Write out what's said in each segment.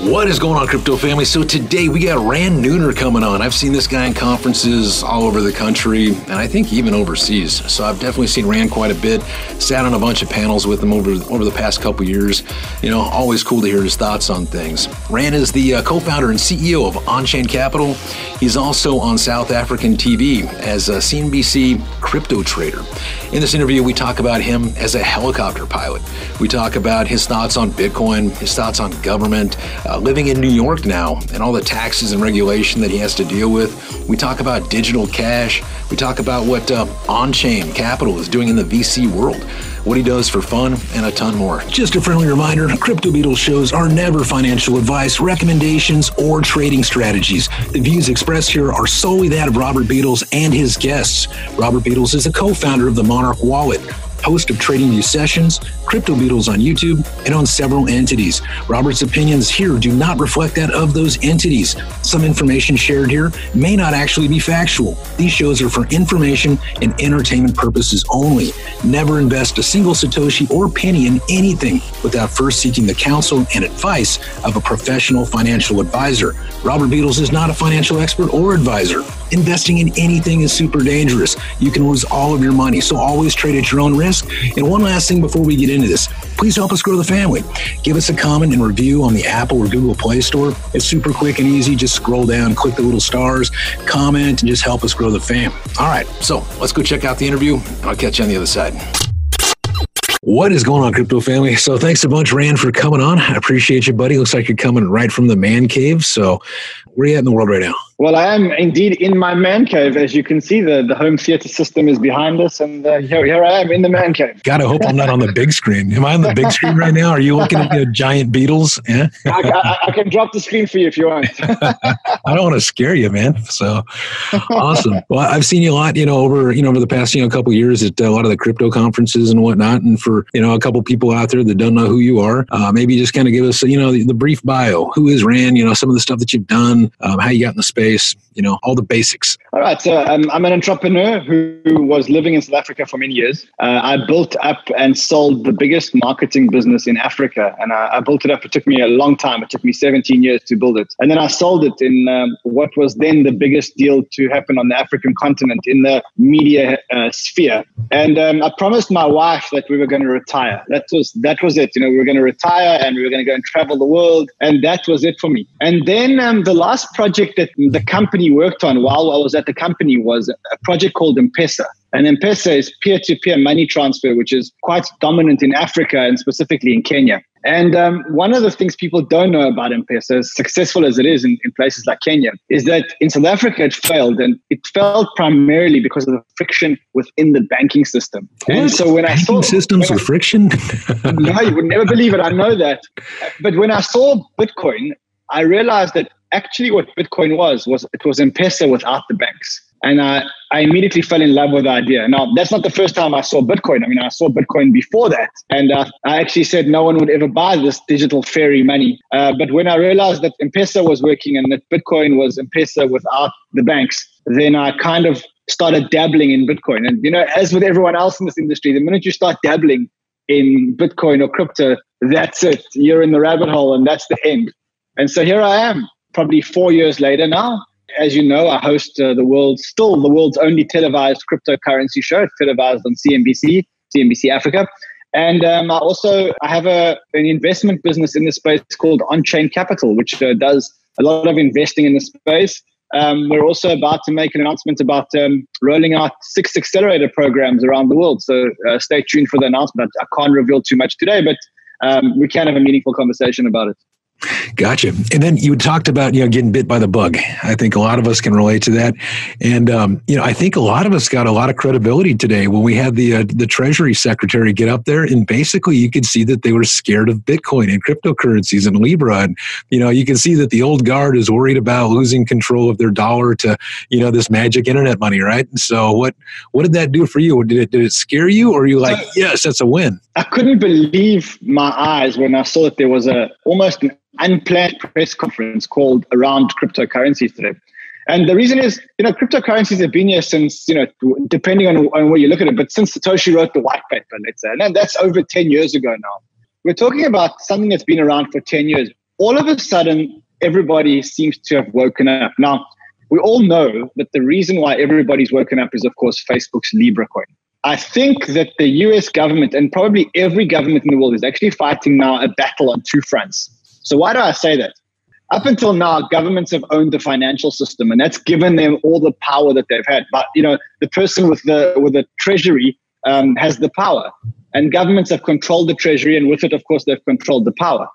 What is going on, crypto family? So today we got Ran Neuner coming on. I've seen this guy in conferences all over the country, and I think even overseas. So I've definitely seen Ran quite a bit. Sat on a bunch of panels with him over over the past couple years. You know, always cool to hear his thoughts on things. Ran is the uh, co-founder and CEO of Onchain Capital. He's also on South African TV as a CNBC crypto trader. In this interview, we talk about him as a helicopter pilot. We talk about his thoughts on Bitcoin, his thoughts on government uh, living in New York now and all the taxes and regulation that he has to deal with. We talk about digital cash. We talk about what uh, on chain capital is doing in the VC world what he does for fun, and a ton more. Just a friendly reminder Crypto Beadles shows are never financial advice, recommendations, or trading strategies. The views expressed here are solely that of Robert Beadles and his guests. Robert Beadles is a co founder of the Monarch Wallet host of Trading View Sessions, Crypto Beadles on YouTube, and on several entities. Robert's opinions here do not reflect that of those entities. Some information shared here may not actually be factual. These shows are for information and entertainment purposes only. Never invest a single Satoshi or penny in anything without first seeking the counsel and advice of a professional financial advisor. Robert Beadles is not a financial expert or advisor. Investing in anything is super dangerous. You can lose all of your money, so always trade at your own risk. And one last thing before we get into this please help us grow the family. Give us a comment and review on the Apple or Google Play Store. It's super quick and easy. Just scroll down, click the little stars, comment, and just help us grow the fam. All right, so let's go check out the interview. I'll catch you on the other side. What is going on, crypto family? So thanks a bunch, Ran, for coming on. I appreciate you, buddy. Looks like you're coming right from the man cave. So where are you at in the world right now? Well, I am indeed in my man cave. As you can see, the, the home theater system is behind us, and uh, here, here I am in the man cave. Gotta hope I'm not on the big screen. Am I on the big screen right now? Are you looking at the giant Beadles? Yeah? I, I, I, can drop the screen for you if you want. I don't want to scare you, man. So awesome. Well, I've seen you a lot, you know, over you know over the past you know couple years at a lot of the crypto conferences and whatnot. And for you know a couple people out there that don't know who you are, uh, maybe just kind of give us you know the, the, brief bio. Who is Ran? You know, some of the stuff that you've done, um, how you got in the space. You know, all the basics. All right. So um, I'm an entrepreneur who was living in South Africa for many years. Uh, I built up and sold the biggest marketing business in Africa. And I, I, built it up. It took me a long time. It took me 17 years to build it. And then I sold it in um, what was then the biggest deal to happen on the African continent in the media uh, sphere. And um, I promised my wife that we were going to retire. That was, that was it. You know, we were going to retire and we were going to go and travel the world. And that was it for me. And then um, the last project that the company worked on while I was at the company was a project called M-Pesa. And M-Pesa is peer-to-peer money transfer, which is quite dominant in Africa and specifically in Kenya. And um, one of the things people don't know about M-Pesa, as successful as it is in, in, places like Kenya, is that in South Africa it failed, and it failed primarily because of the friction within the banking system. What? And so when banking I saw systems with friction, no, you would never believe it. I know that, but when I saw Bitcoin, I realized that actually what Bitcoin was was it was M-Pesa without the banks. And I, I immediately fell in love with the idea. Now, that's not the first time I saw Bitcoin. I mean, I saw Bitcoin before that. And uh, I actually said no one would ever buy this digital fairy money. Uh, but when I realized that M-Pesa was working and that Bitcoin was M-Pesa without the banks, then I kind of started dabbling in Bitcoin. And, you know, as with everyone else in this industry, the minute you start dabbling in Bitcoin or crypto, that's it. You're in the rabbit hole and that's the end. And so here I am probably four years later now. As you know, I host uh, the world's still the world's only televised cryptocurrency show. It's televised on CNBC, CNBC Africa. And um, I also I have a, an investment business in the space called On-Chain Capital, which uh, does a lot of investing in the space. Um, we're also about to make an announcement about um, rolling out six accelerator programs around the world. So uh, stay tuned for the announcement. I can't reveal too much today, but um, we can have a meaningful conversation about it. Gotcha. And then you talked about you know getting bit by the bug. I think a lot of us can relate to that, and um, you know I think a lot of us got a lot of credibility today when we had the uh, the Treasury Secretary get up there, and basically you could see that they were scared of Bitcoin and cryptocurrencies and Libra, and you know you can see that the old guard is worried about losing control of their dollar to you know this magic internet money, right? And so what what did that do for you? Did it did it scare you, or you like yes, that's a win? I couldn't believe my eyes when I saw that there was a almost an unplanned press conference called around cryptocurrencies today. And the reason is, you know, cryptocurrencies have been here since, you know, depending on, on where you look at it, but since Satoshi wrote the white paper, let's say, and that's over 10 years ago now. We're talking about something that's been around for 10 years. all of a sudden, everybody seems to have woken up. Now, we all know that the reason why everybody's woken up is, of course, Facebook's Libra coin. I think that the US government and probably every government in the world is actually fighting now a battle on two fronts. So, why do I say that? Up until now, governments have owned the financial system, and that's given them all the power that they've had. But you know, the person with the with the treasury um, has the power, and governments have controlled the treasury, and with it, of course, they've controlled the power.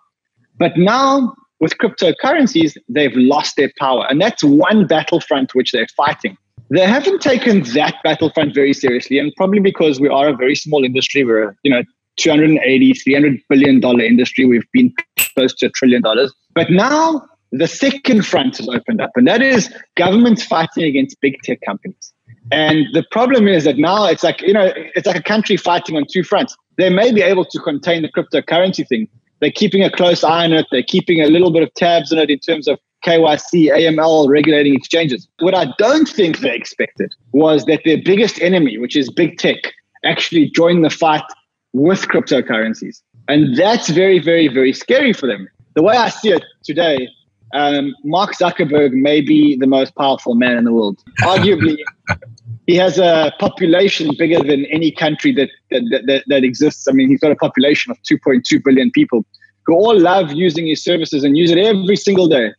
But now, with cryptocurrencies, they've lost their power, and that's one battlefront which they're fighting. They haven't taken that battlefront very seriously, and probably because we are a very small industry. We're you know 280, 300 billion dollar industry. We've been close to a trillion dollars. But now the second front has opened up, and that is governments fighting against big tech companies. And the problem is that now it's like, you know, it's like a country fighting on two fronts. They may be able to contain the cryptocurrency thing. They're keeping a close eye on it. They're keeping a little bit of tabs on it in terms of KYC, AML, regulating exchanges. What I don't think they expected was that their biggest enemy, which is big tech, actually joined the fight with cryptocurrencies. And that's very, very, very scary for them the way I see it today, um, Mark Zuckerberg may be the most powerful man in the world. Arguably, he has a population bigger than any country that, that, that, that exists. I mean, he's got a population of 2.2 billion people who all love using his services and use it every single day.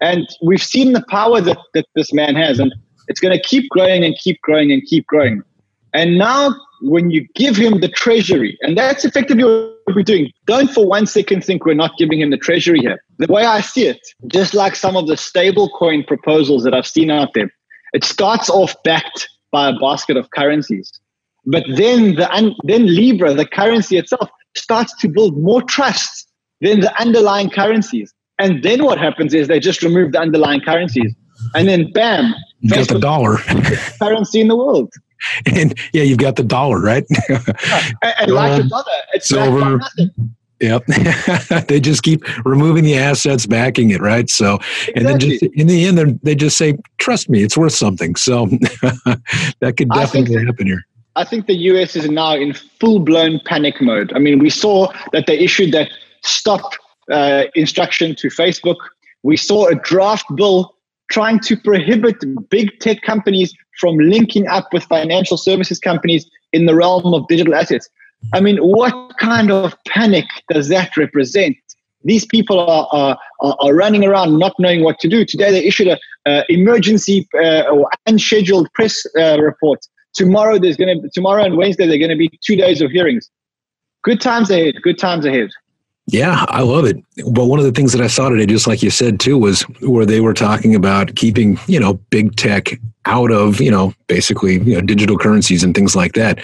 And we've seen the power that, that this man has, and it's going to keep growing and keep growing and keep growing. And now, when you give him the treasury, and that's effectively what we're doing, don't for one second think we're not giving him the treasury here. The way I see it, just like some of the stable coin proposals that I've seen out there, it starts off backed by a basket of currencies. But then the then Libra, the currency itself, starts to build more trust than the underlying currencies. And then what happens is they just remove the underlying currencies. And then bam, you got the dollar. currency in the world. and yeah, you've got the dollar, right? and, and like um, dollar, it's silver. Yep. they just keep removing the assets, backing it, right? So, exactly. and then just in the end, they just say, trust me, it's worth something. So that could definitely that, happen here. I think the US is now in full blown panic mode. I mean, we saw that they issued that stop uh, instruction to Facebook. We saw a draft bill trying to prohibit big tech companies from linking up with financial services companies in the realm of digital assets. I mean, what kind of panic does that represent? These people are, are, are running around not knowing what to do. Today they issued a uh, emergency uh, or unscheduled press uh, report. Tomorrow there's going to tomorrow and Wednesday there are going to be two days of hearings. Good times ahead. Good times ahead. Yeah, I love it. But one of the things that I saw today, just like you said too, was where they were talking about keeping, you know, big tech out of, you know, basically, you know, digital currencies and things like that.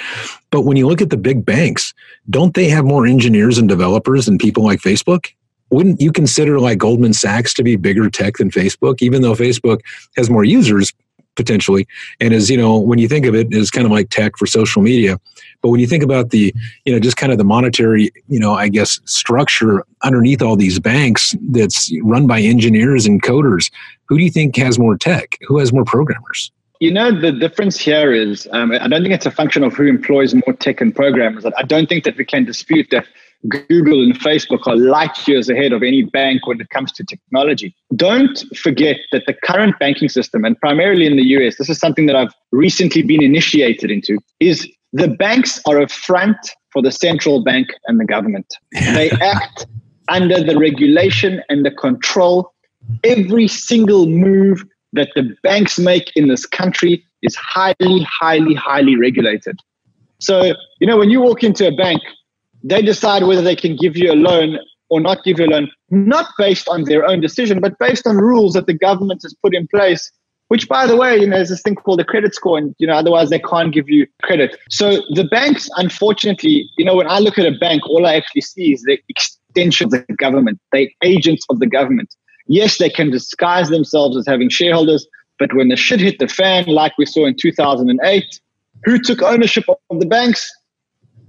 But when you look at the big banks, don't they have more engineers and developers than people like Facebook? Wouldn't you consider like Goldman Sachs to be bigger tech than Facebook, even though Facebook has more users? Potentially. And as you know when you think of it as kind of like tech for social media. But when you think about the you know just kind of the monetary you know i guess structure underneath all these banks that's run by engineers and coders who do you think has more tech? Who has more programmers? You know the difference here is um, i don't think it's a function of who employs more tech and programmers. I don't think that we can dispute that Google and Facebook are light years ahead of any bank when it comes to technology. Don't forget that the current banking system, and primarily in the US, this is something that I've recently been initiated into, is the banks are a front for the central bank and the government. They act under the regulation and the control. Every single move that the banks make in this country is highly, highly, highly regulated. So, you know, when you walk into a bank, they decide whether they can give you a loan or not give you a loan, not based on their own decision, but based on rules that the government has put in place. Which, by the way, you know, there's this thing called a credit score, and you know, otherwise they can't give you credit. So the banks, unfortunately, you know, when I look at a bank, all I actually see is the extension of the government, they agents of the government. Yes, they can disguise themselves as having shareholders, but when the shit hit the fan, like we saw in 2008, who took ownership of the banks?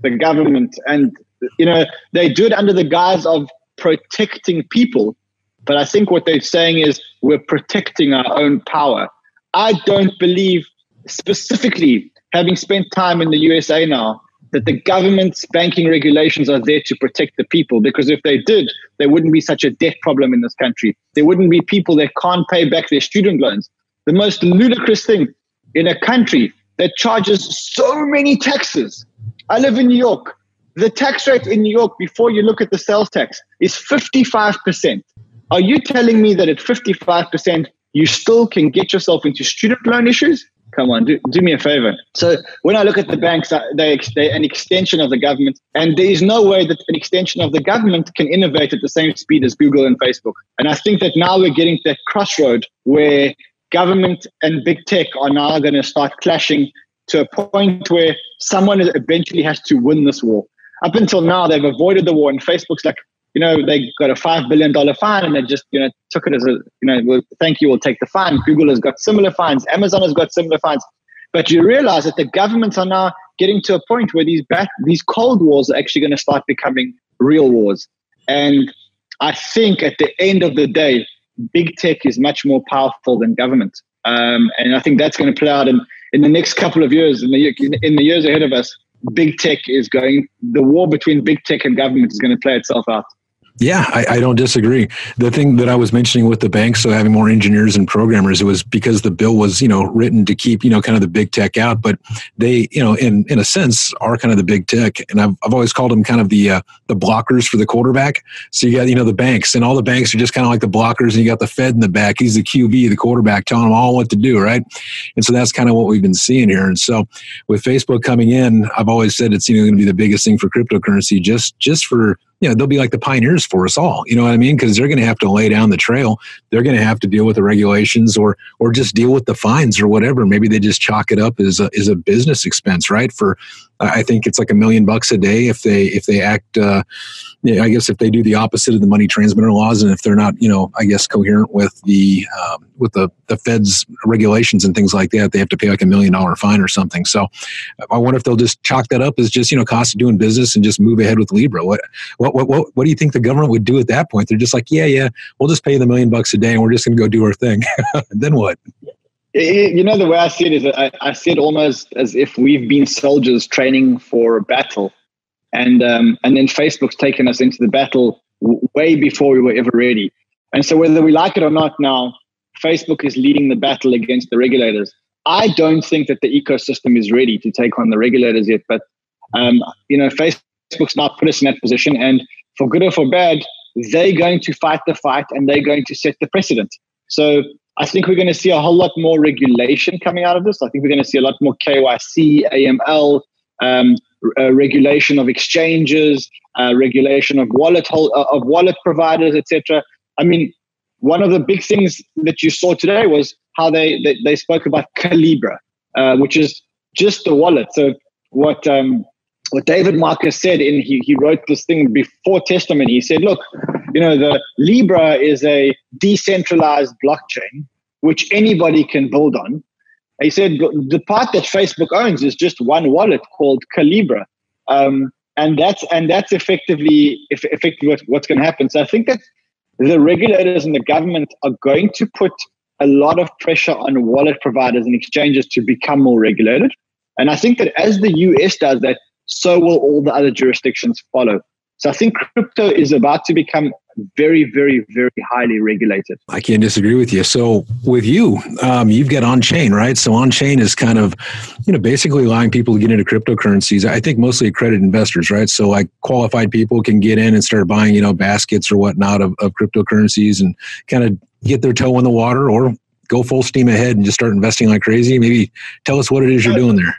The government, and you know they do it under the guise of protecting people. But I think what they're saying is we're protecting our own power. I don't believe, specifically having spent time in the USA now, that the government's banking regulations are there to protect the people. Because if they did, there wouldn't be such a debt problem in this country. There wouldn't be people that can't pay back their student loans. The most ludicrous thing in a country that charges so many taxes. I live in New York. The tax rate in New York, before you look at the sales tax, is 55%. Are you telling me that at 55%, you still can get yourself into student loan issues? Come on, do, do me a favor. So when I look at the banks, they, they're an extension of the government, and there is no way that an extension of the government can innovate at the same speed as Google and Facebook. And I think that now we're getting to that crossroad where government and big tech are now going to start clashing to a point where someone eventually has to win this war up until now, they've avoided the war, and Facebook's like, you know, they got a five billion dollar fine, and they just, you know, took it as a, you know, well, thank you, we'll take the fine. Google has got similar fines. Amazon has got similar fines. But you realize that the governments are now getting to a point where these bat- these cold wars are actually going to start becoming real wars. And I think at the end of the day, big tech is much more powerful than government. Um, and I think that's going to play out in, in the next couple of years, in the, in the years ahead of us big tech is going, the war between big tech and government is going to play itself out. Yeah, I, I, don't disagree. The thing that I was mentioning with the banks, so having more engineers and programmers, it was because the bill was, you know, written to keep, you know, kind of the big tech out. But they, you know, in in a sense, are kind of the big tech, and I've I've always called them kind of the uh, the blockers for the quarterback. So you got, you know, the banks, and all the banks are just kind of like the blockers, and you got the Fed in the back. He's the QB, the quarterback, telling them all what to do, right? And so that's kind of what we've been seeing here. And so with Facebook coming in, I've always said it's you know going to be the biggest thing for cryptocurrency, just just for you know, they'll be like the pioneers for us all. You know what I mean? Because they're going to have to lay down the trail. They're going to have to deal with the regulations or or just deal with the fines or whatever. Maybe they just chalk it up as a, as a business expense, right? For I think it's like a million bucks a day if they if they act. Uh, I guess if they do the opposite of the money transmitter laws, and if they're not, you know, I guess coherent with the um, with the the Fed's regulations and things like that, they have to pay like a million dollar fine or something. So, I wonder if they'll just chalk that up as just you know cost of doing business and just move ahead with Libra. What what what what, what do you think the government would do at that point? They're just like, yeah, yeah, we'll just pay the million bucks a day, and we're just going to go do our thing. then what? You know, the way I see it is I, I see it almost as if we've been soldiers training for a battle. And, um, and then Facebook's taken us into the battle way before we were ever ready. And so, whether we like it or not now, Facebook is leading the battle against the regulators. I don't think that the ecosystem is ready to take on the regulators yet, but um, you know, Facebook's not put us in that position, and for good or for bad, they're going to fight the fight and they're going to set the precedent. So I think we're going to see a whole lot more regulation coming out of this. I think we're going to see a lot more KYC, AML, um, uh, regulation of exchanges, uh, regulation of wallet hold, uh, of wallet providers, etc. I mean, one of the big things that you saw today was how they they, they spoke about Calibra, uh, which is just the wallet. So what um, what David Marcus said in he he wrote this thing before Testament. He said, look, you know, the Libra is a decentralized blockchain which anybody can build on. He said the part that Facebook owns is just one wallet called Calibra, um, and that's and that's effectively effectively what, what's going to happen. So I think that the regulators and the government are going to put a lot of pressure on wallet providers and exchanges to become more regulated. And I think that as the US does that, so will all the other jurisdictions follow. So I think crypto is about to become very, very, very highly regulated. I can't disagree with you. So with you, um, you've got on chain, right? So on chain is kind of, you know, basically allowing people to get into cryptocurrencies. I think mostly accredited investors, right? So like qualified people can get in and start buying, you know, baskets or whatnot of, of cryptocurrencies and kind of get their toe in the water or go full steam ahead and just start investing like crazy. Maybe tell us what it is you're doing there.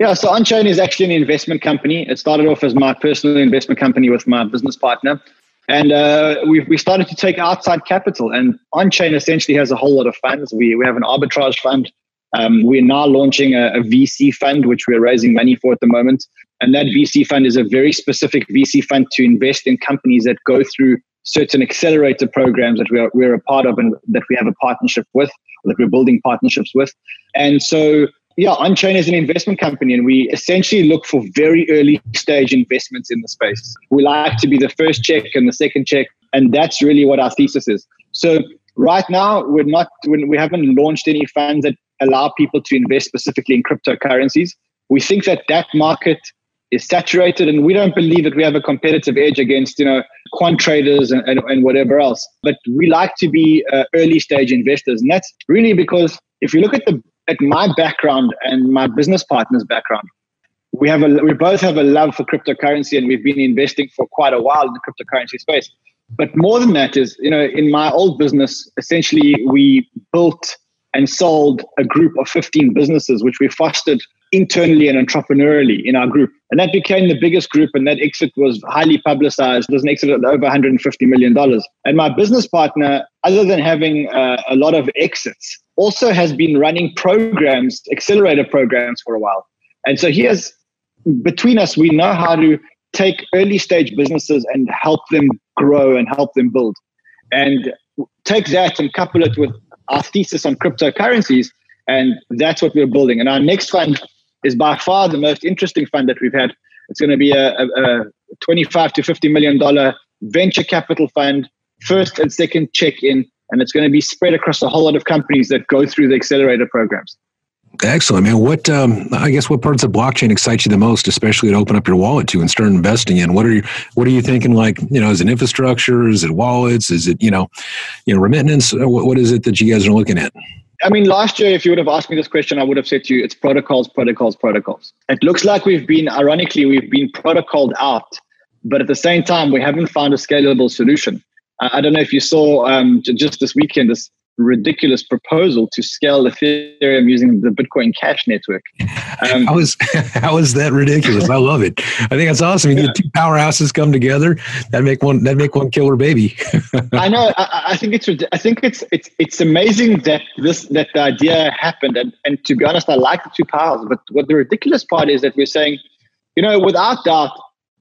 Yeah, so Onchain is actually an investment company. It started off as my personal investment company with my business partner. And uh, we we started to take outside capital. And Onchain essentially has a whole lot of funds. We, we have an arbitrage fund. Um, we're now launching a, a VC fund, which we're raising money for at the moment. And that VC fund is a very specific VC fund to invest in companies that go through certain accelerator programs that we are, we're a part of and that we have a partnership with, that we're building partnerships with. And so yeah, Onchain is an investment company, and we essentially look for very early stage investments in the space. We like to be the first check and the second check, and that's really what our thesis is. So right now, we're not we haven't launched any funds that allow people to invest specifically in cryptocurrencies. We think that that market is saturated, and we don't believe that we have a competitive edge against you know quant traders and, and, and whatever else. But we like to be uh, early stage investors, and that's really because if you look at the at my background and my business partner's background, we have a we both have a love for cryptocurrency, and we've been investing for quite a while in the cryptocurrency space. But more than that is, you know, in my old business, essentially we built and sold a group of 15 businesses, which we fostered internally and entrepreneurially in our group. And that became the biggest group, and that exit was highly publicized. Was an exit of over $150 million. And my business partner, other than having uh, a lot of exits, also has been running programs, accelerator programs for a while. And so he has, between us, we know how to take early stage businesses and help them grow and help them build. And take that and couple it with our thesis on cryptocurrencies. And that's what we're building. And our next fund is by far the most interesting fund that we've had. It's going to be a, a, a 25 to 50 million dollar venture capital fund, first and second check in, and it's going to be spread across a whole lot of companies that go through the accelerator programs. Excellent, man. What um, I guess what parts of blockchain excite you the most, especially to open up your wallet to and start investing in? What are you What are you thinking? Like, you know, is it infrastructure? Is it wallets? Is it you know, you know, remittance? What, what is it that you guys are looking at? I mean, last year, if you would have asked me this question, I would have said to you, it's protocols, protocols, protocols. It looks like we've been, ironically, we've been protocoled out, but at the same time, we haven't found a scalable solution. I don't know if you saw um, just this weekend this ridiculous proposal to scale Ethereum using the Bitcoin Cash network. Um, how is how is that ridiculous? I love it. I think that's awesome. You yeah. two powerhouses come together that make one that make one killer baby. I know. I, I, think it's I think it's it's it's amazing that this that the idea happened. And and to be honest, I like the two powers. But what the ridiculous part is that we're saying, you know, without doubt,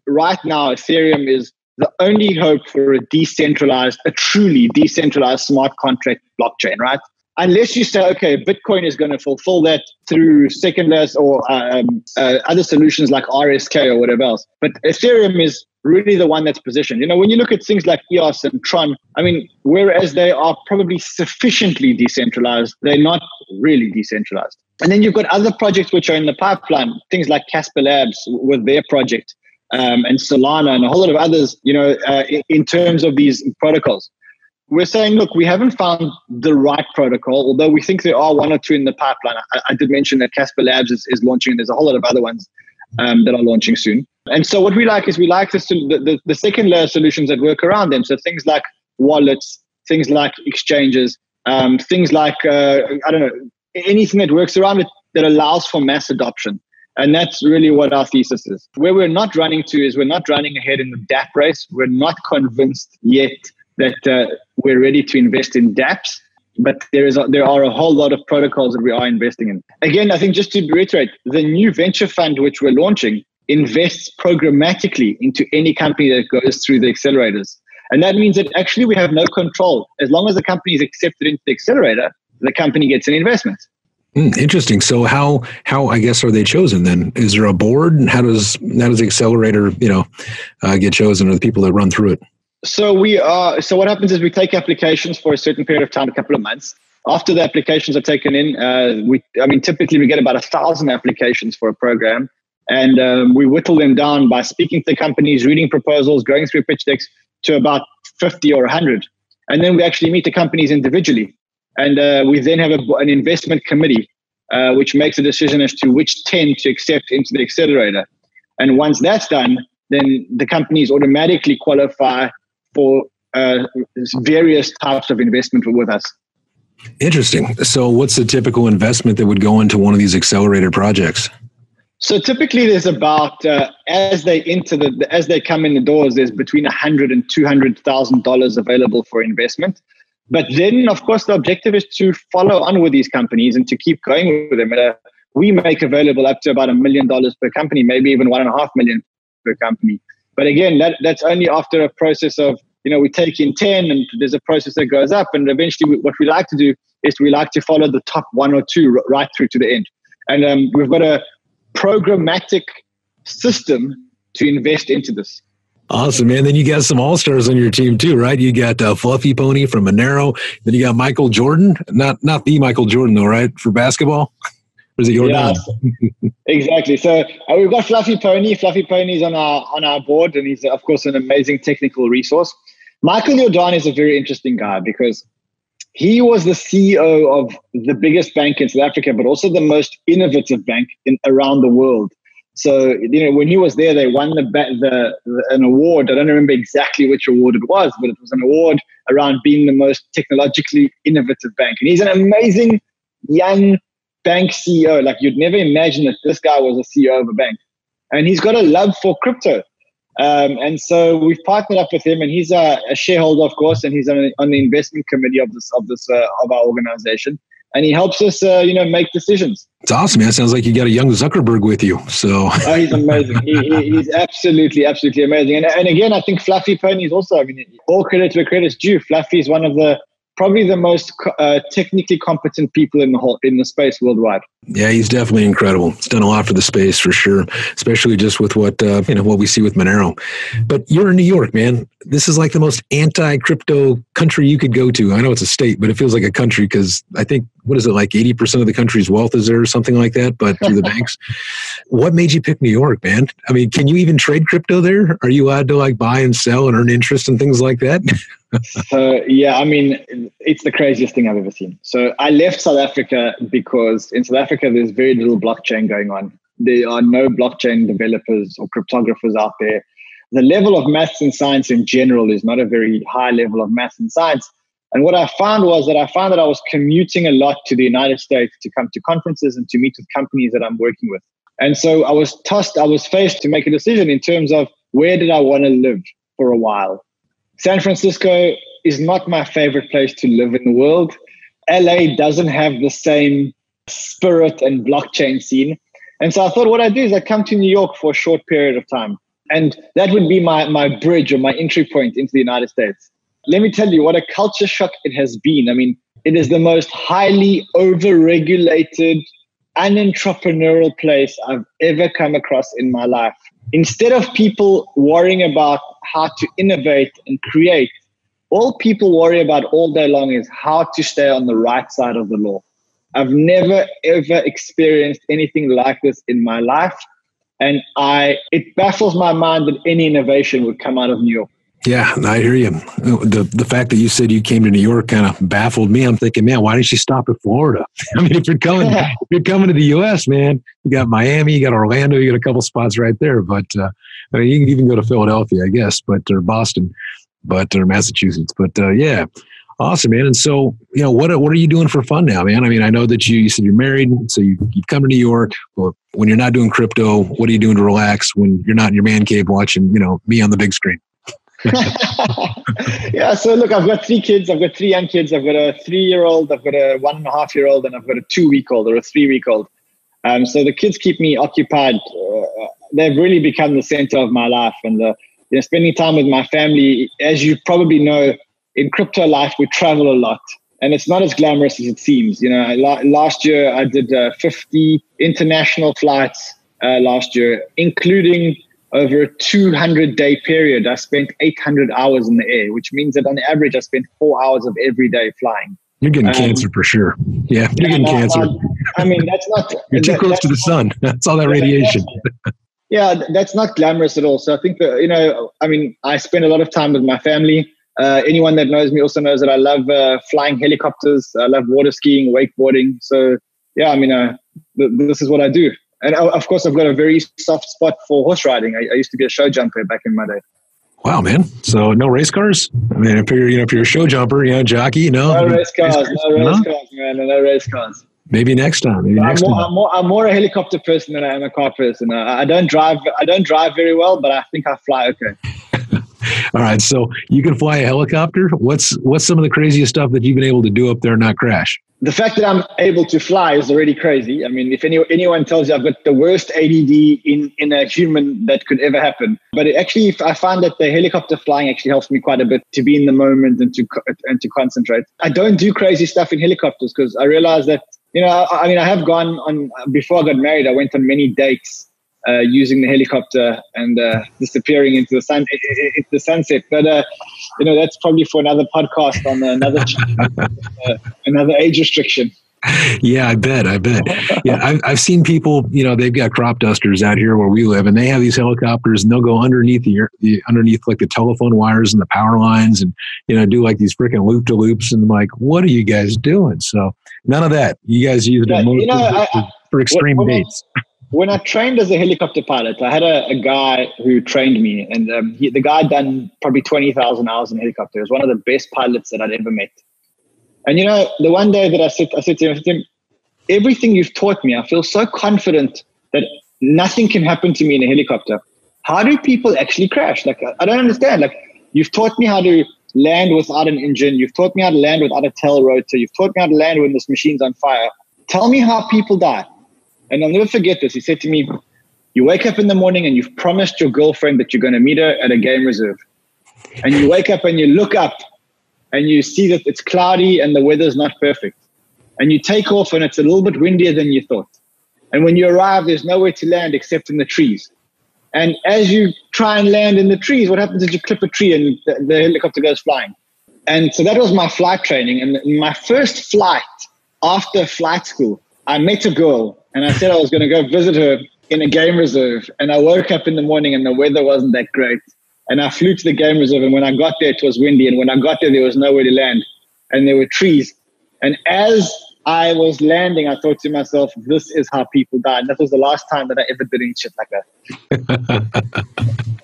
right now Ethereum is the only hope for a decentralized, a truly decentralized smart contract blockchain, right? Unless you say, okay, Bitcoin is going to fulfill that through secondless or um, uh, other solutions like RSK or whatever else. But Ethereum is really the one that's positioned. You know, when you look at things like EOS and Tron, I mean, whereas they are probably sufficiently decentralized, they're not really decentralized. And then you've got other projects which are in the pipeline, things like Casper Labs with their project um, and Solana and a whole lot of others, you know, uh, in, terms of these protocols. We're saying, look, we haven't found the right protocol, although we think there are one or two in the pipeline. I, I did mention that Casper Labs is, is launching, and there's a whole lot of other ones um, that are launching soon. And so, what we like is we like the, the, the second layer solutions that work around them. So, things like wallets, things like exchanges, um, things like, uh, I don't know, anything that works around it that allows for mass adoption. And that's really what our thesis is. Where we're not running to is we're not running ahead in the DApp race. We're not convinced yet that uh, we're ready to invest in DApps, but there is a, there are a whole lot of protocols that we are investing in. Again, I think just to reiterate, the new venture fund which we're launching invests programmatically into any company that goes through the accelerators. And that means that actually we have no control. As long as the company is accepted into the accelerator, the company gets an investment. Mm, interesting. So how how I guess are they chosen then? Is there a board? How does how does the accelerator you know uh, get chosen? Or the people that run through it? So we are. So what happens is we take applications for a certain period of time, a couple of months. After the applications are taken in, uh, we I mean typically we get about a thousand applications for a program, and um, we whittle them down by speaking to companies, reading proposals, going through pitch decks to about fifty or hundred, and then we actually meet the companies individually and uh, we then have a, an investment committee uh, which makes a decision as to which 10 to accept into the accelerator. And once that's done, then the companies automatically qualify for uh, various types of investment with us. Interesting. So, what's the typical investment that would go into one of these accelerator projects? So typically, there's about uh, as they enter the as they come in the doors, there's between a hundred and two hundred thousand dollars available for investment. But then, of course, the objective is to follow on with these companies and to keep going with them. Uh, we make available up to about a million dollars per company, maybe even one and a half million per company. But again, that, that's only after a process of, you know, we take in 10 and there's a process that goes up. And eventually, we, what we like to do is we like to follow the top one or two right through to the end. And um, we've got a programmatic system to invest into this. Awesome, man. Then you got some all stars on your team too, right? You got uh, Fluffy Pony from Monero. Then you got Michael Jordaan, not not the Michael Jordan though, right? For basketball. Or is it your yeah, exactly. So uh, we've got Fluffy Pony. Fluffy Pony is on our on our board, and he's of course an amazing technical resource. Michael Jordaan is a very interesting guy because he was the CEO of the biggest bank in South Africa, but also the most innovative bank in around the world. So you know, when he was there, they won the, the, the an award. I don't remember exactly which award it was, but it was an award around being the most technologically innovative bank. And he's an amazing young bank CEO. Like you'd never imagine that this guy was a CEO of a bank, and he's got a love for crypto. Um, and so we've partnered up with him, and he's a, a shareholder, of course, and he's on, on, the investment committee of this of this uh, of our organization, and he helps us, uh, you know, make decisions. It's awesome, man. Sounds like you got a young Zuckerberg with you. So oh, he's amazing. he, he, he's absolutely, absolutely amazing. And, and again, I think Fluffy Pony is also. I mean, all credit where credit's due. Fluffy is one of the probably the most uh, technically competent people in the whole in the space worldwide. Yeah, he's definitely incredible. He's done a lot for the space for sure, especially just with what uh, you know what we see with Monero. But you're in New York, man. This is like the most anti-crypto country you could go to. I know it's a state, but it feels like a country because I think what is it like 80% of the country's wealth is there or something like that, but through the banks. What made you pick New York, man? I mean, can you even trade crypto there? Are you allowed to like buy and sell and earn interest and things like that? so yeah, I mean, it's the craziest thing I've ever seen. So I left South Africa because in South Africa there's very little blockchain going on. There are no blockchain developers or cryptographers out there. The level of maths and science in general is not a very high level of maths and science. And what I found was that I found that I was commuting a lot to the United States to come to conferences and to meet with companies that I'm working with. And so I was tossed, I was faced to make a decision in terms of where did I want to live for a while. San Francisco is not my favorite place to live in the world. LA doesn't have the same spirit and blockchain scene. And so I thought what I do is I come to New York for a short period of time. And that would be my, my bridge or my entry point into the United States. Let me tell you what a culture shock it has been. I mean, it is the most highly over-regulated, unentrepreneurial place I've ever come across in my life. Instead of people worrying about how to innovate and create, all people worry about all day long is how to stay on the right side of the law. I've never ever experienced anything like this in my life. And I it baffles my mind that any innovation would come out of New York. Yeah, I hear you. The the fact that you said you came to New York kind of baffled me. I'm thinking, man, why didn't you stop at Florida? I mean, if you're coming, if you're coming to the U.S., man, you got Miami, you got Orlando, you got a couple spots right there. But uh, I mean, you can even go to Philadelphia, I guess, but or Boston, but or Massachusetts. But uh, yeah, awesome, man. And so, you know, what what are you doing for fun now, man? I mean, I know that you, you said you're married, so you you come to New York. But when you're not doing crypto, what are you doing to relax when you're not in your man cave watching, you know, me on the big screen? yeah, so look, I've got three kids. I've got three young kids. I've got a three-year-old, I've got a one and a half-year-old, and I've got a two-week-old or a three-week-old. Um, so the kids keep me occupied. Uh, they've really become the center of my life, and the, you know, spending time with my family. As you probably know, in crypto life, we travel a lot, and it's not as glamorous as it seems. You know, last year I did uh, 50 international flights uh, last year, including over a 200 day period, I spent 800 hours in the air, which means that on average, I spent four hours of every day flying. You're getting um, cancer for sure. Yeah, you're getting no, cancer. I mean, that's not. you're too that, close to the sun. That's all that radiation. yeah, that's not glamorous at all. So I think that, you know, I mean, I spend a lot of time with my family. Uh, anyone that knows me also knows that I love uh, flying helicopters. I love water skiing, wakeboarding. So yeah, I mean, uh, th- this is what I do and uh, of course, I've got a very soft spot for horse riding. I, I, used to be a show jumper back in my day. Wow, man! So no race cars. I mean, if you're you know if you're a show jumper, you know jockey, you know, no race cars, race cars no race no? cars, man, no race cars. Maybe next time. Maybe I'm next more, time. I'm more, I'm more a helicopter person than I am a car person. Uh, I don't drive. I don't drive very well, but I think I fly okay. All right, so you can fly a helicopter. What's what's some of the craziest stuff that you've been able to do up there and not crash? the fact that I'm able to fly is already crazy. I mean, if any, anyone tells you I've got the worst ADD in, in a human that could ever happen, but actually, I find that the helicopter flying actually helps me quite a bit to be in the moment and to and to concentrate. I don't do crazy stuff in helicopters because I realize that you know, I, I mean, I have gone on before I got married. I went on many dates uh, using the helicopter and uh, disappearing into the sun into the sunset. But uh, you know that's probably for another podcast on another uh, another age restriction. yeah, I bet. I bet. Yeah, I've, I've seen people. You know, they've got crop dusters out here where we live, and they have these helicopters, and they'll go underneath the, the underneath like the telephone wires and the power lines, and you know, do like these freaking loop to loops. And I'm like, what are you guys doing? So none of that. You guys use it you know, I, for extreme dates. When I trained as a helicopter pilot, I had a, a guy who trained me, and um, he, the guy done probably twenty thousand hours in helicopter. He was one of the best pilots that I'd ever met. And you know, the one day that I said, I said to him, I said everything you've taught me, I feel so confident that nothing can happen to me in a helicopter. How do people actually crash? Like, I don't understand. Like, you've taught me how to land without an engine. You've taught me how to land without a tail rotor. You've taught me how to land when this machine's on fire. Tell me how people die. And I'll never forget this. He said to me, You wake up in the morning and you've promised your girlfriend that you're going to meet her at a game reserve. And you wake up and you look up and you see that it's cloudy and the weather's not perfect. And you take off and it's a little bit windier than you thought. And when you arrive, there's nowhere to land except in the trees. And as you try and land in the trees, what happens is you clip a tree and the, the helicopter goes flying. And so that was my flight training. And my first flight after flight school, I met a girl and I said I was going to go visit her in a game reserve. And I woke up in the morning and the weather wasn't that great. And I flew to the game reserve. And when I got there, it was windy. And when I got there, there was nowhere to land. And there were trees. And as I was landing, I thought to myself, this is how people die. And that was the last time that I ever did any shit like that.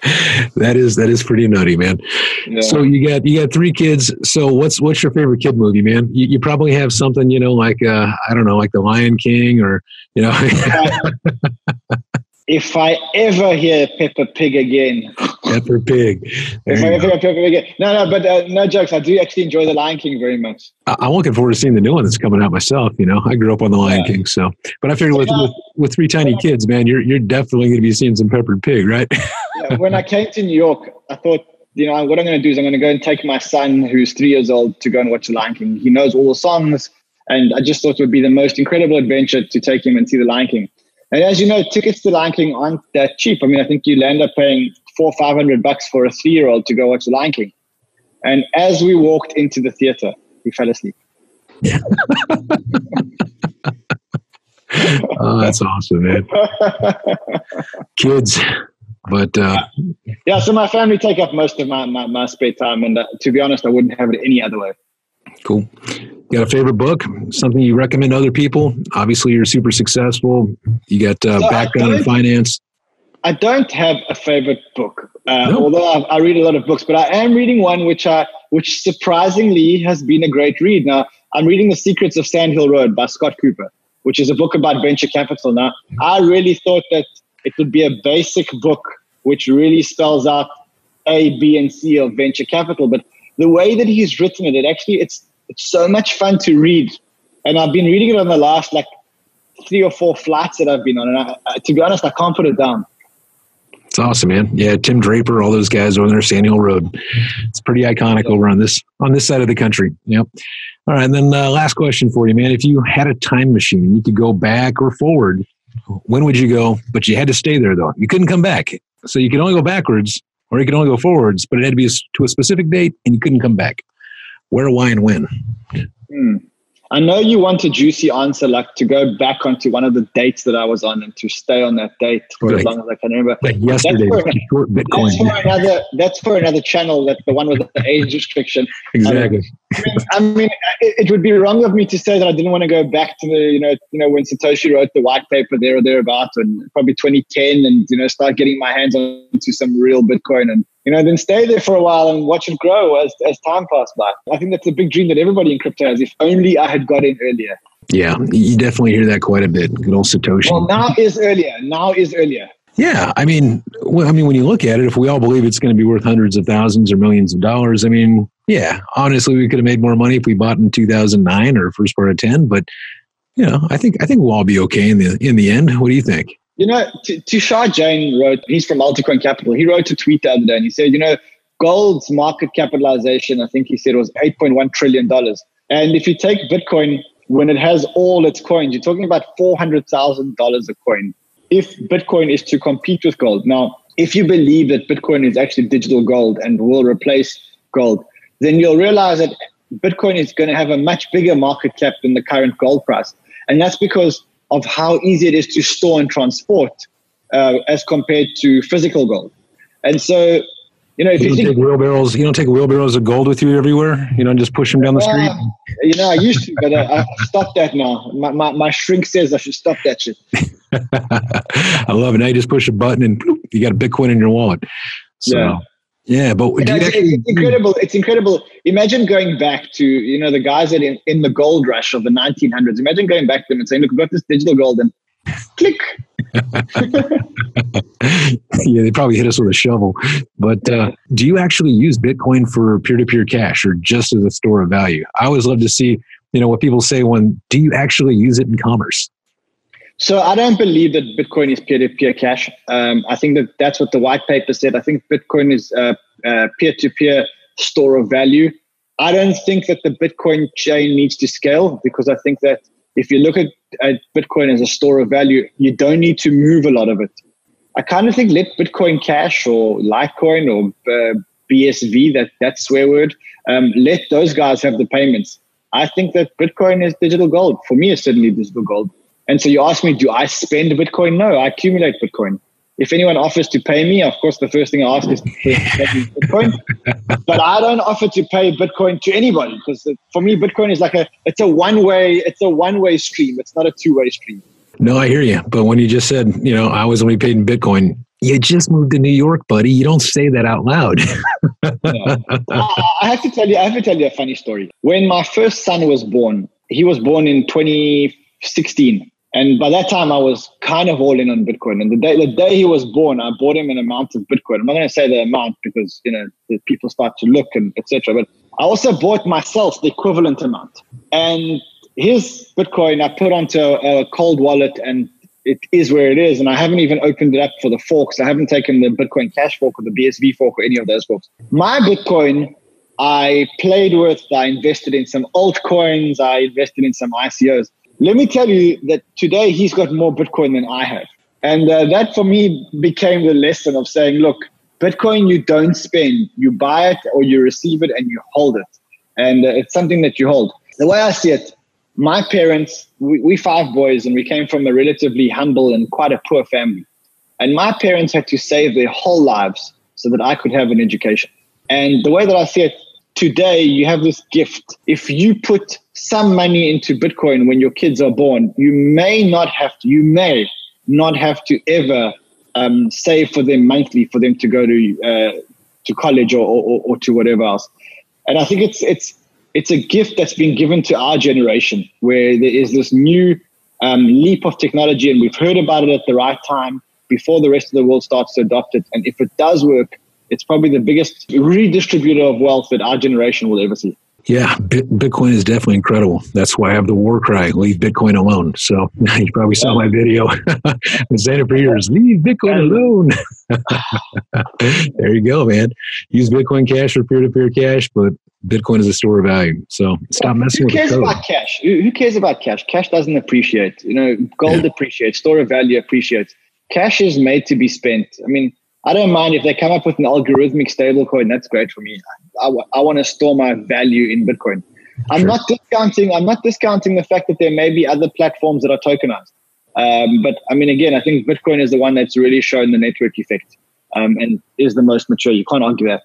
that is that is pretty nutty, man. Yeah. So you got you got three kids. So what's what's your favorite kid movie, man? You, you probably have something, you know, like uh, I don't know, like The Lion King or you know if I ever hear Peppa Pig again. Peppa Pig. if I ever hear Peppa Pig again. No, no, but uh, no jokes. I do actually enjoy The Lion King very much. I'm looking forward to seeing the new one that's coming out myself. You know, I grew up on The Lion yeah. King, so. But I figured with, with, with three tiny kids, man, you're you're definitely going to be seeing some Peppa Pig, right? yeah, when I came to New York, I thought, you know, what I'm going to do is I'm going to go and take my son, who's three years old, to go and watch The Lion King. He knows all the songs, and I just thought it would be the most incredible adventure to take him and see The Lion King. And as you know, tickets to Lion King aren't that cheap. I mean, I think you end up paying four, five hundred bucks for a three-year-old to go watch The Lion King. And as we walked into the theater, he fell asleep. Oh, that's awesome, man. Kids, but uh, yeah. So my family take up most of my my, my spare time, and uh, to be honest, I wouldn't have it any other way. Cool. You got a favorite book? Something you recommend to other people? Obviously, you're super successful. You got uh, background in finance. I don't have a favorite book, uh, no. although I, I, read a lot of books. But I am reading one which I, which surprisingly has been a great read. Now I'm reading The Secrets of Sand Hill Road by Scott Kupor, which is a book about venture capital. Now I really thought that it would be a basic book which really spells out A, B, and C of venture capital, but the way that he's written it, it actually it's it's so much fun to read. And I've been reading it on the last like three or four flights that I've been on. And I, I, to be honest, I can't put it down. It's awesome, man. Yeah, Tim Draper, all those guys over there, Sand Hill Road. It's pretty iconic over on this on this side of the country. Yep. All right, and then uh, last question for you, man. If you had a time machine you could go back or forward, when would you go? But you had to stay there though. You couldn't come back, so you could only go backwards or you could only go forwards. But it had to be to a specific date, and you couldn't come back where, why, and when? Hmm. I know you want a juicy answer, like to go back onto one of the dates that I was on and to stay on that date for as long as I can remember. Like yesterday, that's for, short Bitcoin. That's for another. That's for another channel. That the one with the age restriction. Exactly. I mean, I mean it, it, would be wrong of me to say that I didn't want to go back to the, you know, you know, when Satoshi wrote the white paper there or thereabouts, and probably 2010, and you know, start getting my hands onto some real Bitcoin and you know, then stay there for a while and watch it grow as, as time passes by. I think that's a big dream that everybody in crypto has. If only I had got in earlier. Yeah, you definitely hear that quite a bit. Good old Satoshi. Well, now is earlier. Now is earlier. Yeah, I mean, well, I mean, when you look at it, if we all believe it's going to be worth hundreds of thousands or millions of dollars, I mean, yeah, honestly, we could have made more money if we bought in 2009 or first part of 10. But you know, I think I think we'll all be okay in the in the end. What do you think? You know, Tushar Jain wrote, he's from Multicoin Capital. He wrote a tweet the other day and he said, you know, gold's market capitalization, I think he said was $8.1 trillion. And if you take Bitcoin, when it has all its coins, you're talking about $400,000 a coin. If Bitcoin is to compete with gold. Now, if you believe that Bitcoin is actually digital gold and will replace gold, then you'll realize that Bitcoin is going to have a much bigger market cap than the current gold price. And that's because of how easy it is to store and transport uh, as compared to physical gold. And so, you know, if you, you think, take wheelbarrows, you don't take wheelbarrows of gold with you everywhere. You don't just push them down the street. Uh, you know, I used to, but uh, I stopped that now. My, my, my shrink says I should stop that shit. I love it. Now you just push a button and you got a Bitcoin in your wallet. So, yeah. Yeah, but you know, it's, actually, it's, incredible. It's incredible. Imagine going back to you know the guys that in, in the gold rush of the 1900s. Imagine going back to them and saying, "Look, we've got this digital gold," and click. yeah, they probably hit us with a shovel. But uh, do you actually use Bitcoin for peer-to-peer cash or just as a store of value? I always love to see you know what people say when do you actually use it in commerce? So I don't believe that Bitcoin is peer-to-peer cash. Um, I think that that's what the white paper said. I think Bitcoin is a, peer-to-peer store of value. I don't think that the Bitcoin chain needs to scale because I think that if you look at, at Bitcoin as a store of value, you don't need to move a lot of it. I kind of think let Bitcoin Cash or Litecoin or uh, BSV, that that swear word, um, let those guys have the payments. I think that Bitcoin is digital gold. For me, it's certainly digital gold. And so you ask me, do I spend Bitcoin? No, I accumulate Bitcoin. If anyone offers to pay me, of course, the first thing I ask is Bitcoin. but I don't offer to pay Bitcoin to anybody because for me, Bitcoin is like a it's a one way it's a one way stream. It's not a two way stream. No, I hear you. But when you just said, you know, I was only paid in Bitcoin, you just moved to New York, buddy. You don't say that out loud. yeah. I have to tell you, I have to tell you a funny story. When my first son was born, he was born in 2016. And by that time, I was kind of all in on Bitcoin. And the day the day he was born, I bought him an amount of Bitcoin. I'm not going to say the amount because you know people start to look and etc. But I also bought myself the equivalent amount. And his Bitcoin, I put onto a cold wallet, and it is where it is. And I haven't even opened it up for the forks. I haven't taken the Bitcoin Cash fork or the BSV fork or any of those forks. My Bitcoin, I played with. I invested in some altcoins. I invested in some ICOs. Let me tell you that today he's got more Bitcoin than I have. And uh, that for me became the lesson of saying, look, Bitcoin you don't spend, you buy it or you receive it and you hold it. And uh, it's something that you hold. The way I see it, my parents, we, we five boys and we came from a relatively humble and quite a poor family. And my parents had to save their whole lives so that I could have an education. And the way that I see it, today you have this gift. If you put some money into Bitcoin when your kids are born, you may not have to, you may not have to ever um, save for them monthly for them to go to uh, to college or, or, or to whatever else. And I think it's it's it's a gift that's been given to our generation where there is this new um, leap of technology and we've heard about it at the right time before the rest of the world starts to adopt it. And if it does work, it's probably the biggest redistributor of wealth that our generation will ever see. Yeah, Bitcoin is definitely incredible. That's why I have the war cry: "Leave Bitcoin alone." So you probably saw my video. Been saying it for years. Leave Bitcoin alone. there you go, man. Use Bitcoin Cash for peer-to-peer cash, but Bitcoin is a store of value. So stop messing with. Who cares about cash? Who cares about cash? Cash doesn't appreciate. You know, gold yeah. appreciates. Store of value appreciates. Cash is made to be spent. I mean, I don't mind if they come up with an algorithmic stablecoin. That's great for me. I, I want to store my value in Bitcoin. I'm sure. not discounting. I'm not discounting the fact that there may be other platforms that are tokenized. Um, but I mean, again, I think Bitcoin is the one that's really shown the network effect um, and is the most mature. You can't argue that.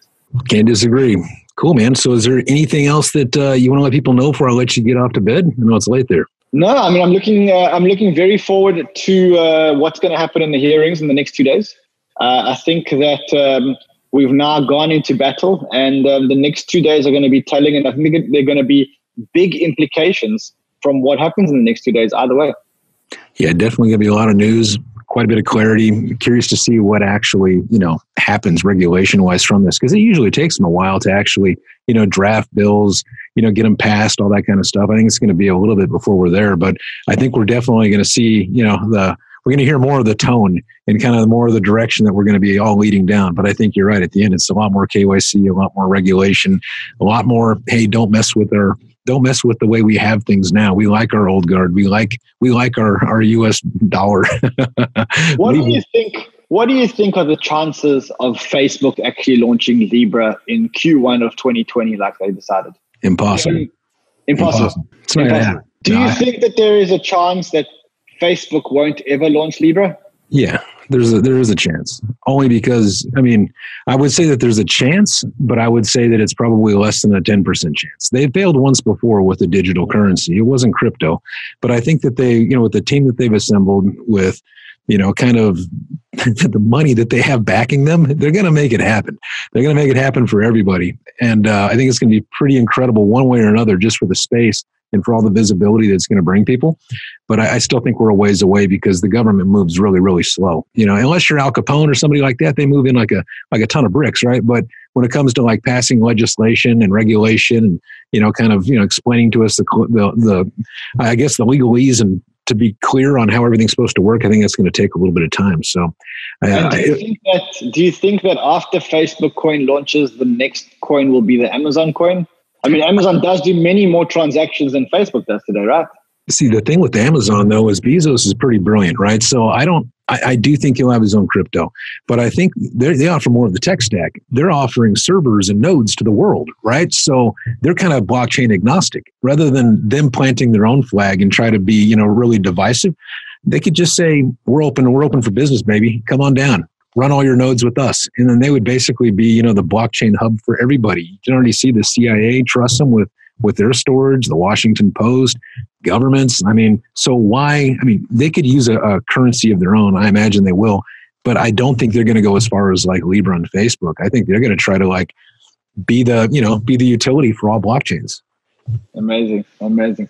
Can't disagree. Cool, man. So, is there anything else that uh, you want to let people know before I let you get off to bed? I know it's late there. No, I mean, I'm looking. Uh, I'm looking very forward to uh, what's going to happen in the hearings in the next two days. Uh, I think that um, we've now gone into battle, and um, the next two days are going to be telling, and I think they're going to be big implications from what happens in the next two days, either way. Yeah, definitely going to be a lot of news, quite a bit of clarity. Curious to see what actually, you know, happens regulation wise from this, because it usually takes them a while to actually, you know, draft bills, you know, get them passed, all that kind of stuff. I think it's going to be a little bit before we're there, but I think we're definitely going to see, you know, the we're going to hear more of the tone and kind of more of the direction that we're going to be all leading down. But I think you're right. At the end, it's a lot more KYC, a lot more regulation, a lot more. Hey, don't mess with our don't mess with the way we have things now. We like our old guard. We like we like our our U.S. dollar. what do you think? What do you think are the chances of Facebook actually launching Libra in Q1 of 2020, like they decided? Impossible. Impossible. Impossible. Impossible. Do you think that there is a chance that Facebook won't ever launch Libra? Yeah, there's a, there is a chance. Only because I mean, I would say that there's a chance, but I would say that it's probably less than a 10% chance. They failed once before with a digital currency. It wasn't crypto, but I think that they, you know, with the team that they've assembled with you know, kind of the money that they have backing them, they're going to make it happen. They're going to make it happen for everybody. And uh, I think it's going to be pretty incredible one way or another just for the space and for all the visibility that's going to bring people. But I, I, still think we're a ways away because the government moves really, really slow. You know, unless you're Al Capone or somebody like that, they move in like a like a ton of bricks, right? But when it comes to like passing legislation and regulation and you know, kind of you know explaining to us the the, the I guess the legalese and to be clear on how everything's supposed to work, I think that's going to take a little bit of time. So, uh, do, you think that, do you think that after Facebook coin launches, the next coin will be the Amazon coin? I mean, Amazon does do many more transactions than Facebook does today, right? See, the thing with Amazon though is Bezos is pretty brilliant, right? So I don't, I, I do think he'll have his own crypto, but I think they offer more of the tech stack. They're offering servers and nodes to the world, right? So they're kind of blockchain agnostic, rather than them planting their own flag and try to be, you know, really divisive. They could just say, "We're open. We're open for business, baby. Come on down." Run all your nodes with us. And then they would basically be, you know, the blockchain hub for everybody. You can already see the CIA trust them with with their storage, the Washington Post, governments. I mean, so why? I mean, they could use a, a currency of their own. I imagine they will, but I don't think they're going to go as far as like Libra and Facebook. I think they're going to try to like be the, you know, be the utility for all blockchains. Amazing. Amazing.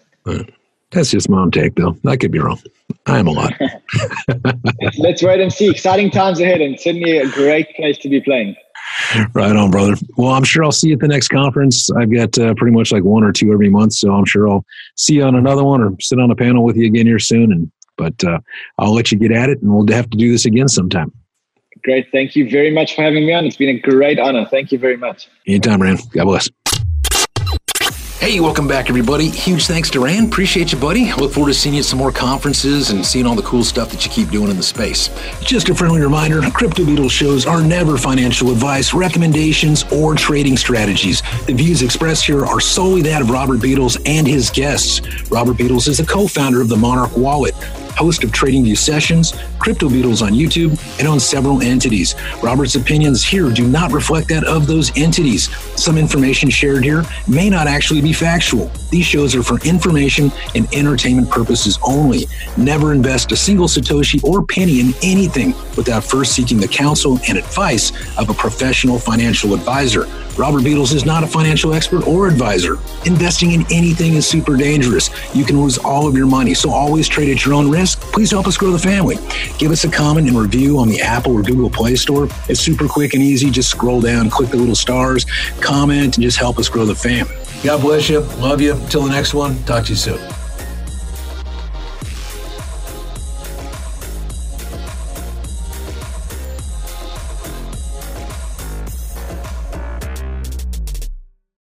That's just my own take, Bill. I could be wrong. I am a lot. Let's wait and see. Exciting times ahead, and Sydney a great place to be playing. Right on, brother. Well, I'm sure I'll see you at the next conference. I've got uh, pretty much like one or two every month, so I'm sure I'll see you on another one or sit on a panel with you again here soon. And but uh, I'll let you get at it, and we'll have to do this again sometime. Great. Thank you very much for having me on. It's been a great honor. Thank you very much. Anytime, Ran. God bless. Hey, welcome back, everybody. Huge thanks to Ran. Appreciate you, buddy. Look forward to seeing you at some more conferences and seeing all the cool stuff that you keep doing in the space. Just a friendly reminder Crypto Beadles shows are never financial advice, recommendations, or trading strategies. The views expressed here are solely that of Robert Beadles and his guests. Robert Beadles is a co founder of the Monarch Wallet host of TradingView Sessions, Crypto Beadles on YouTube, and owns several entities. Robert's opinions here do not reflect that of those entities. Some information shared here may not actually be factual. These shows are for information and entertainment purposes only. Never invest a single Satoshi or penny in anything without first seeking the counsel and advice of a professional financial advisor. Robert Beadles is not a financial expert or advisor. Investing in anything is super dangerous. You can lose all of your money, so always trade at your own risk. Please help us grow the family. Give us a comment and review on the Apple or Google Play Store. It's super quick and easy. Just scroll down, click the little stars, comment, and just help us grow the family. God bless you. Love you. Until the next one, talk to you soon.